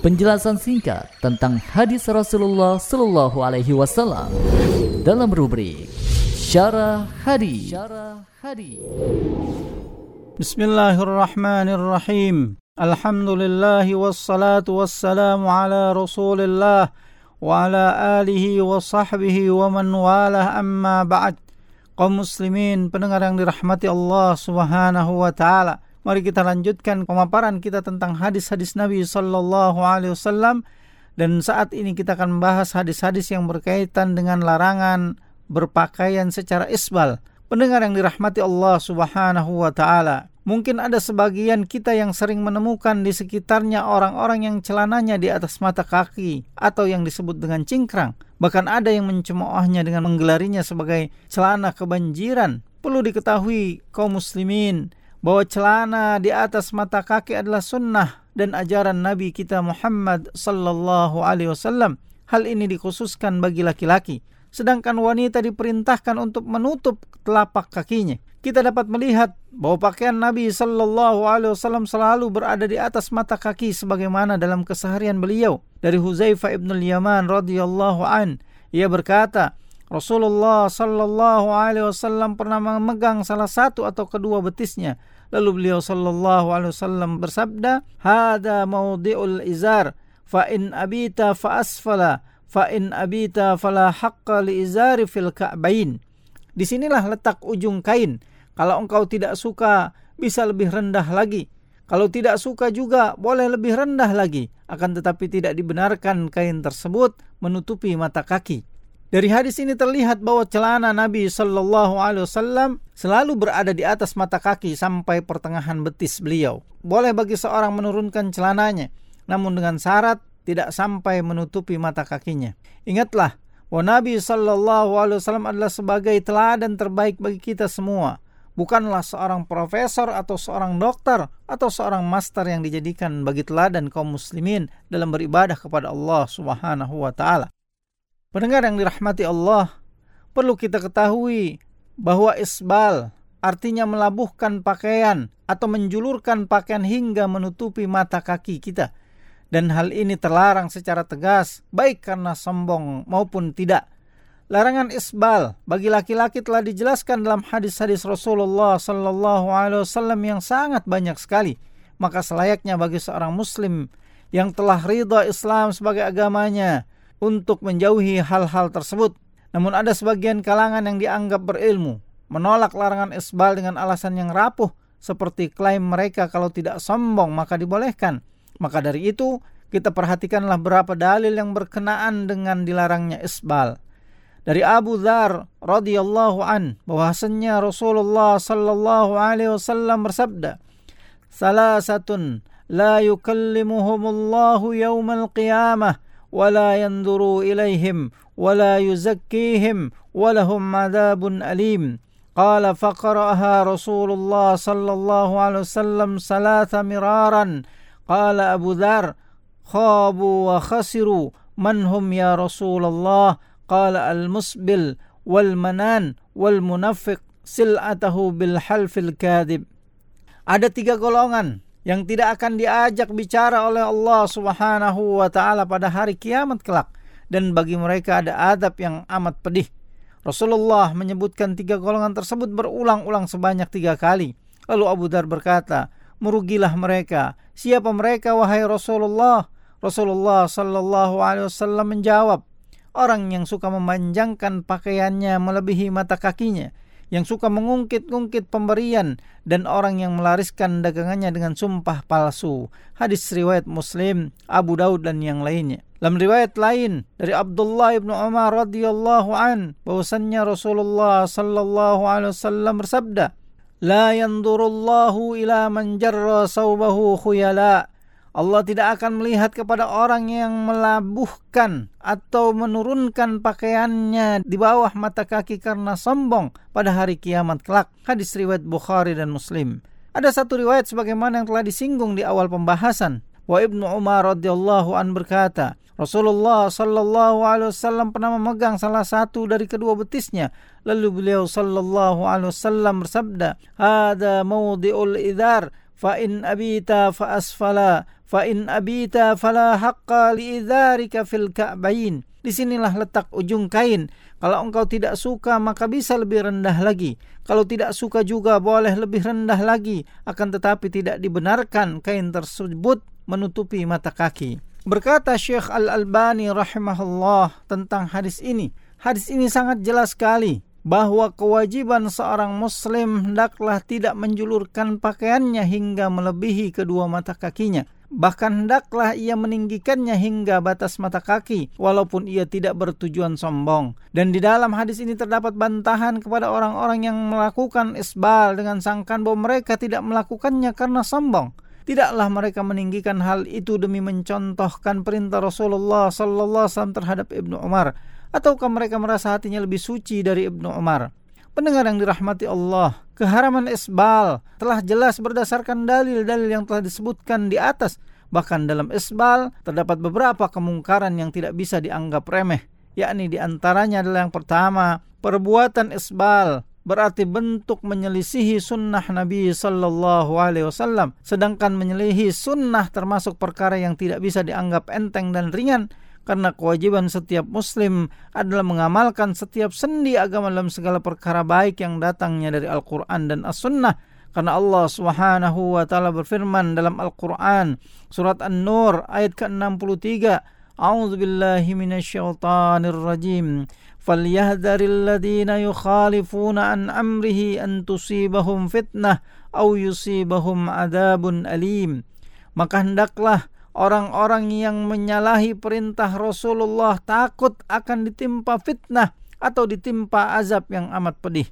Penjelasan singkat tentang hadis Rasulullah Sallallahu Alaihi Wasallam dalam rubrik Syarah Hadis. Syarah. Bismillahirrahmanirrahim. Alhamdulillah wassalatu wassalamu ala Rasulillah wa ala alihi wa sahbihi wa man walah amma ba'd. Kaum muslimin pendengar yang dirahmati Allah Subhanahu wa taala. Mari kita lanjutkan pemaparan kita tentang hadis-hadis Nabi Sallallahu Alaihi Wasallam dan saat ini kita akan membahas hadis-hadis yang berkaitan dengan larangan berpakaian secara isbal. Pendengar yang dirahmati Allah Subhanahu wa taala. Mungkin ada sebagian kita yang sering menemukan di sekitarnya orang-orang yang celananya di atas mata kaki atau yang disebut dengan cingkrang. Bahkan ada yang mencemoohnya dengan menggelarinya sebagai celana kebanjiran. Perlu diketahui kaum muslimin bahwa celana di atas mata kaki adalah sunnah dan ajaran Nabi kita Muhammad sallallahu alaihi wasallam. Hal ini dikhususkan bagi laki-laki, sedangkan wanita diperintahkan untuk menutup telapak kakinya. Kita dapat melihat bahwa pakaian Nabi sallallahu alaihi wasallam selalu berada di atas mata kaki sebagaimana dalam keseharian beliau. Dari Huzaifah ibn Yaman radhiyallahu an, ia berkata, Rasulullah Sallallahu Alaihi Wasallam pernah memegang salah satu atau kedua betisnya. Lalu beliau Sallallahu Alaihi Wasallam bersabda, "Hada maudiul izar, fa in abita fa asfala, fa in abita fala haqqa li izari fil ka'bain." Di sinilah letak ujung kain. Kalau engkau tidak suka, bisa lebih rendah lagi. Kalau tidak suka juga, boleh lebih rendah lagi. Akan tetapi tidak dibenarkan kain tersebut menutupi mata kaki. Dari hadis ini terlihat bahwa celana Nabi Shallallahu Alaihi Wasallam selalu berada di atas mata kaki sampai pertengahan betis beliau. Boleh bagi seorang menurunkan celananya, namun dengan syarat tidak sampai menutupi mata kakinya. Ingatlah bahwa Nabi Shallallahu Alaihi Wasallam adalah sebagai teladan terbaik bagi kita semua. Bukanlah seorang profesor atau seorang dokter atau seorang master yang dijadikan bagi teladan kaum muslimin dalam beribadah kepada Allah Subhanahu wa taala. Pendengar yang dirahmati Allah, perlu kita ketahui bahwa isbal artinya melabuhkan pakaian atau menjulurkan pakaian hingga menutupi mata kaki kita. Dan hal ini terlarang secara tegas, baik karena sombong maupun tidak. Larangan isbal bagi laki-laki telah dijelaskan dalam hadis-hadis Rasulullah Sallallahu Alaihi Wasallam yang sangat banyak sekali. Maka selayaknya bagi seorang Muslim yang telah ridha Islam sebagai agamanya, untuk menjauhi hal-hal tersebut. Namun ada sebagian kalangan yang dianggap berilmu, menolak larangan isbal dengan alasan yang rapuh, seperti klaim mereka kalau tidak sombong maka dibolehkan. Maka dari itu, kita perhatikanlah berapa dalil yang berkenaan dengan dilarangnya isbal. Dari Abu Dhar radhiyallahu an bahwasanya Rasulullah sallallahu alaihi wasallam bersabda, "Salasatun la yukallimuhumullahu yaumal qiyamah ولا ينظر إليهم ولا يزكيهم ولهم عذاب أليم. قال فقرأها رسول الله صلى الله عليه وسلم ثلاث مرارا. قال أبو ذر خابوا وخسروا. من هم يا رسول الله؟ قال المسبل والمنان والمنفق bil halfil kadib. Ada tiga golongan. Yang tidak akan diajak bicara oleh Allah Subhanahu wa taala pada hari kiamat kelak dan bagi mereka ada adab yang amat pedih. Rasulullah menyebutkan tiga golongan tersebut berulang-ulang sebanyak tiga kali. Lalu Abu Dar berkata, merugilah mereka. Siapa mereka wahai Rasulullah? Rasulullah Sallallahu Alaihi Wasallam menjawab, orang yang suka memanjangkan pakaiannya melebihi mata kakinya yang suka mengungkit-ungkit pemberian dan orang yang melariskan dagangannya dengan sumpah palsu. Hadis riwayat Muslim, Abu Daud dan yang lainnya. Dalam riwayat lain dari Abdullah ibnu Umar radhiyallahu an bahwasannya Rasulullah sallallahu alaihi wasallam bersabda, "La yanzurullahu ila man jarra saubahu khuyala." Allah tidak akan melihat kepada orang yang melabuhkan atau menurunkan pakaiannya di bawah mata kaki karena sombong pada hari kiamat kelak. Hadis riwayat Bukhari dan Muslim. Ada satu riwayat sebagaimana yang telah disinggung di awal pembahasan. Wa Ibnu Umar radhiyallahu an berkata, Rasulullah sallallahu alaihi wasallam pernah memegang salah satu dari kedua betisnya. Lalu beliau sallallahu alaihi wasallam bersabda, "Hada mawdi'ul idhar fa in abita fa asfala fa in abita fala haqqa liidharika fil ka'bain Di sinilah letak ujung kain. Kalau engkau tidak suka maka bisa lebih rendah lagi. Kalau tidak suka juga boleh lebih rendah lagi. Akan tetapi tidak dibenarkan kain tersebut menutupi mata kaki. Berkata Syekh Al-Albani rahimahullah tentang hadis ini. Hadis ini sangat jelas sekali bahwa kewajiban seorang muslim hendaklah tidak menjulurkan pakaiannya hingga melebihi kedua mata kakinya. Bahkan hendaklah ia meninggikannya hingga batas mata kaki, walaupun ia tidak bertujuan sombong. Dan di dalam hadis ini terdapat bantahan kepada orang-orang yang melakukan isbal dengan sangkaan bahwa mereka tidak melakukannya karena sombong. Tidaklah mereka meninggikan hal itu demi mencontohkan perintah Rasulullah sallallahu alaihi terhadap Ibnu Umar ataukah mereka merasa hatinya lebih suci dari Ibnu Umar? Pendengar yang dirahmati Allah, keharaman isbal telah jelas berdasarkan dalil-dalil yang telah disebutkan di atas. Bahkan dalam isbal terdapat beberapa kemungkaran yang tidak bisa dianggap remeh, yakni di antaranya adalah yang pertama, perbuatan isbal berarti bentuk menyelisihi sunnah Nabi Sallallahu Alaihi Wasallam, sedangkan menyelisihi sunnah termasuk perkara yang tidak bisa dianggap enteng dan ringan karena kewajiban setiap muslim adalah mengamalkan setiap sendi agama dalam segala perkara baik yang datangnya dari Al-Qur'an dan As-Sunnah. Karena Allah Subhanahu wa taala berfirman dalam Al-Qur'an surat An-Nur ayat ke-63 A'udzu billahi minasyaitonir rajim. Falyahdharil ladzina yukhalifuna an amrihi an tusibahum fitnah aw yusibahum adabun alim. Maka hendaklah orang-orang yang menyalahi perintah Rasulullah takut akan ditimpa fitnah atau ditimpa azab yang amat pedih.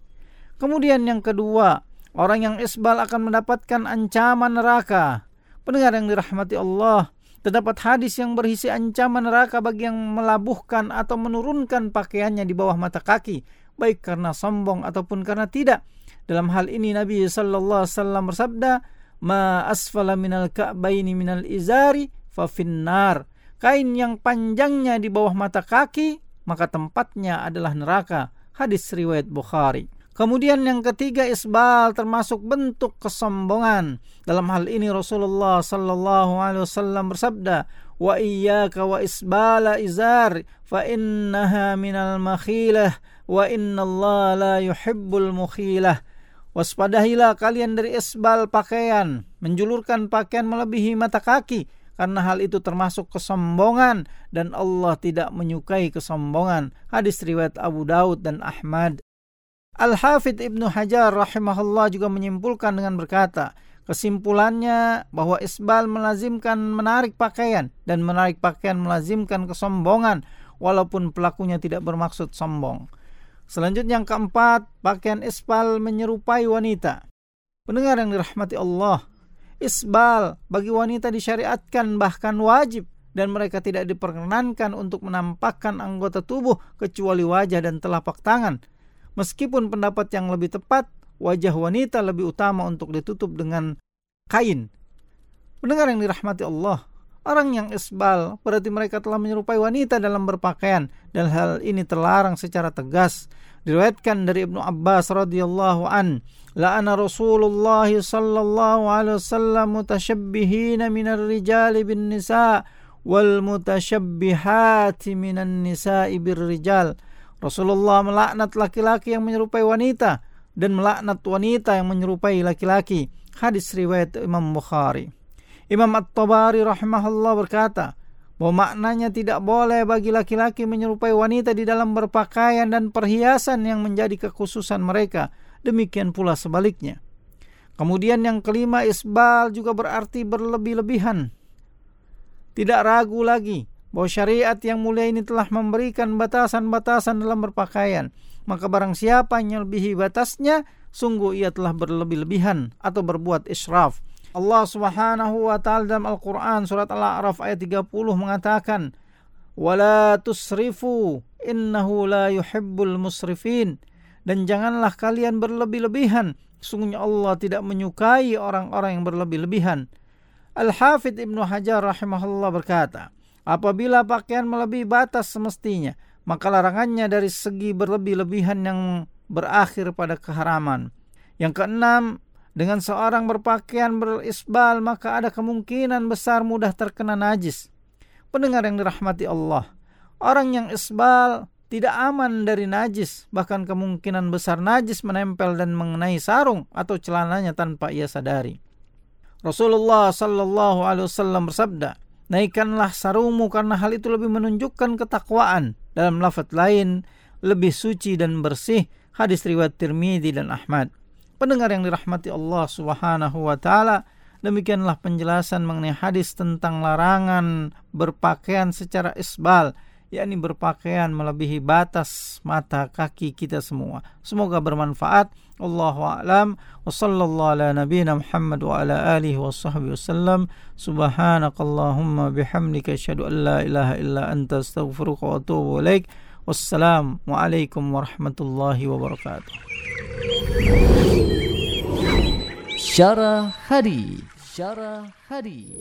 Kemudian yang kedua, orang yang isbal akan mendapatkan ancaman neraka. Pendengar yang dirahmati Allah, terdapat hadis yang berisi ancaman neraka bagi yang melabuhkan atau menurunkan pakaiannya di bawah mata kaki, baik karena sombong ataupun karena tidak. Dalam hal ini Nabi sallallahu alaihi wasallam bersabda, ma asfala minal ka'baini minal izari fa finnar. Kain yang panjangnya di bawah mata kaki, maka tempatnya adalah neraka. Hadis riwayat Bukhari. Kemudian yang ketiga isbal termasuk bentuk kesombongan. Dalam hal ini Rasulullah sallallahu alaihi wasallam bersabda, "Wa iyyaka wa isbala izar fa innaha minal makhilah wa innallaha la yuhibbul mukhilah." Waspadahilah kalian dari isbal pakaian, menjulurkan pakaian melebihi mata kaki, karena hal itu termasuk kesombongan dan Allah tidak menyukai kesombongan. Hadis riwayat Abu Daud dan Ahmad. Al-Hafidh Ibnu Hajar rahimahullah juga menyimpulkan dengan berkata, kesimpulannya bahwa isbal melazimkan menarik pakaian dan menarik pakaian melazimkan kesombongan walaupun pelakunya tidak bermaksud sombong. Selanjutnya yang keempat, pakaian isbal menyerupai wanita. Pendengar yang dirahmati Allah, isbal bagi wanita disyariatkan bahkan wajib dan mereka tidak diperkenankan untuk menampakkan anggota tubuh kecuali wajah dan telapak tangan. Meskipun pendapat yang lebih tepat, wajah wanita lebih utama untuk ditutup dengan kain. Pendengar yang dirahmati Allah, Orang yang isbal berarti mereka telah menyerupai wanita dalam berpakaian dan hal ini terlarang secara tegas. Diriwayatkan dari Ibnu Abbas radhiyallahu an, la'ana Rasulullah sallallahu alaihi wasallam mutasyabbihina minar rijali bin nisa wal mutasyabbihati minan nisa'i bir rijal. Rasulullah melaknat laki-laki yang menyerupai wanita dan melaknat wanita yang menyerupai laki-laki. Hadis riwayat Imam Bukhari. Imam At-Tabari rahimahullah berkata, bahwa maknanya tidak boleh bagi laki-laki menyerupai wanita di dalam berpakaian dan perhiasan yang menjadi kekhususan mereka. Demikian pula sebaliknya. Kemudian yang kelima isbal juga berarti berlebih-lebihan. Tidak ragu lagi bahwa syariat yang mulia ini telah memberikan batasan-batasan dalam berpakaian. Maka barang siapa yang melebihi batasnya, sungguh ia telah berlebih-lebihan atau berbuat israf. Allah Subhanahu wa taala dalam Al-Qur'an surat Al-A'raf ayat 30 mengatakan wala tusrifu innahu la yuhibbul musrifin. Dan janganlah kalian berlebih-lebihan sungguhnya Allah tidak menyukai orang-orang yang berlebih-lebihan. Al-Hafidh Ibnu Hajar rahimahullah berkata apabila pakaian melebihi batas semestinya maka larangannya dari segi berlebih-lebihan yang berakhir pada keharaman. Yang keenam Dengan seorang berpakaian berisbal maka ada kemungkinan besar mudah terkena najis. Pendengar yang dirahmati Allah, orang yang isbal tidak aman dari najis, bahkan kemungkinan besar najis menempel dan mengenai sarung atau celananya tanpa ia sadari. Rasulullah Shallallahu Alaihi Wasallam bersabda, naikkanlah sarungmu karena hal itu lebih menunjukkan ketakwaan. Dalam lafaz lain, lebih suci dan bersih. Hadis riwayat Tirmidzi dan Ahmad. Pendengar yang dirahmati Allah Subhanahu wa taala, demikianlah penjelasan mengenai hadis tentang larangan berpakaian secara isbal, yakni berpakaian melebihi batas mata kaki kita semua. Semoga bermanfaat. Allahu a'lam wa ala nabiyyina Muhammad wa ala alihi wasallam. Subhanakallahumma bihamdika asyhadu an la ilaha illa anta astaghfiruka wa atubu ilaik. Wassalamualaikum warahmatullahi wabarakatuh. Syara Hadi Syara Hadi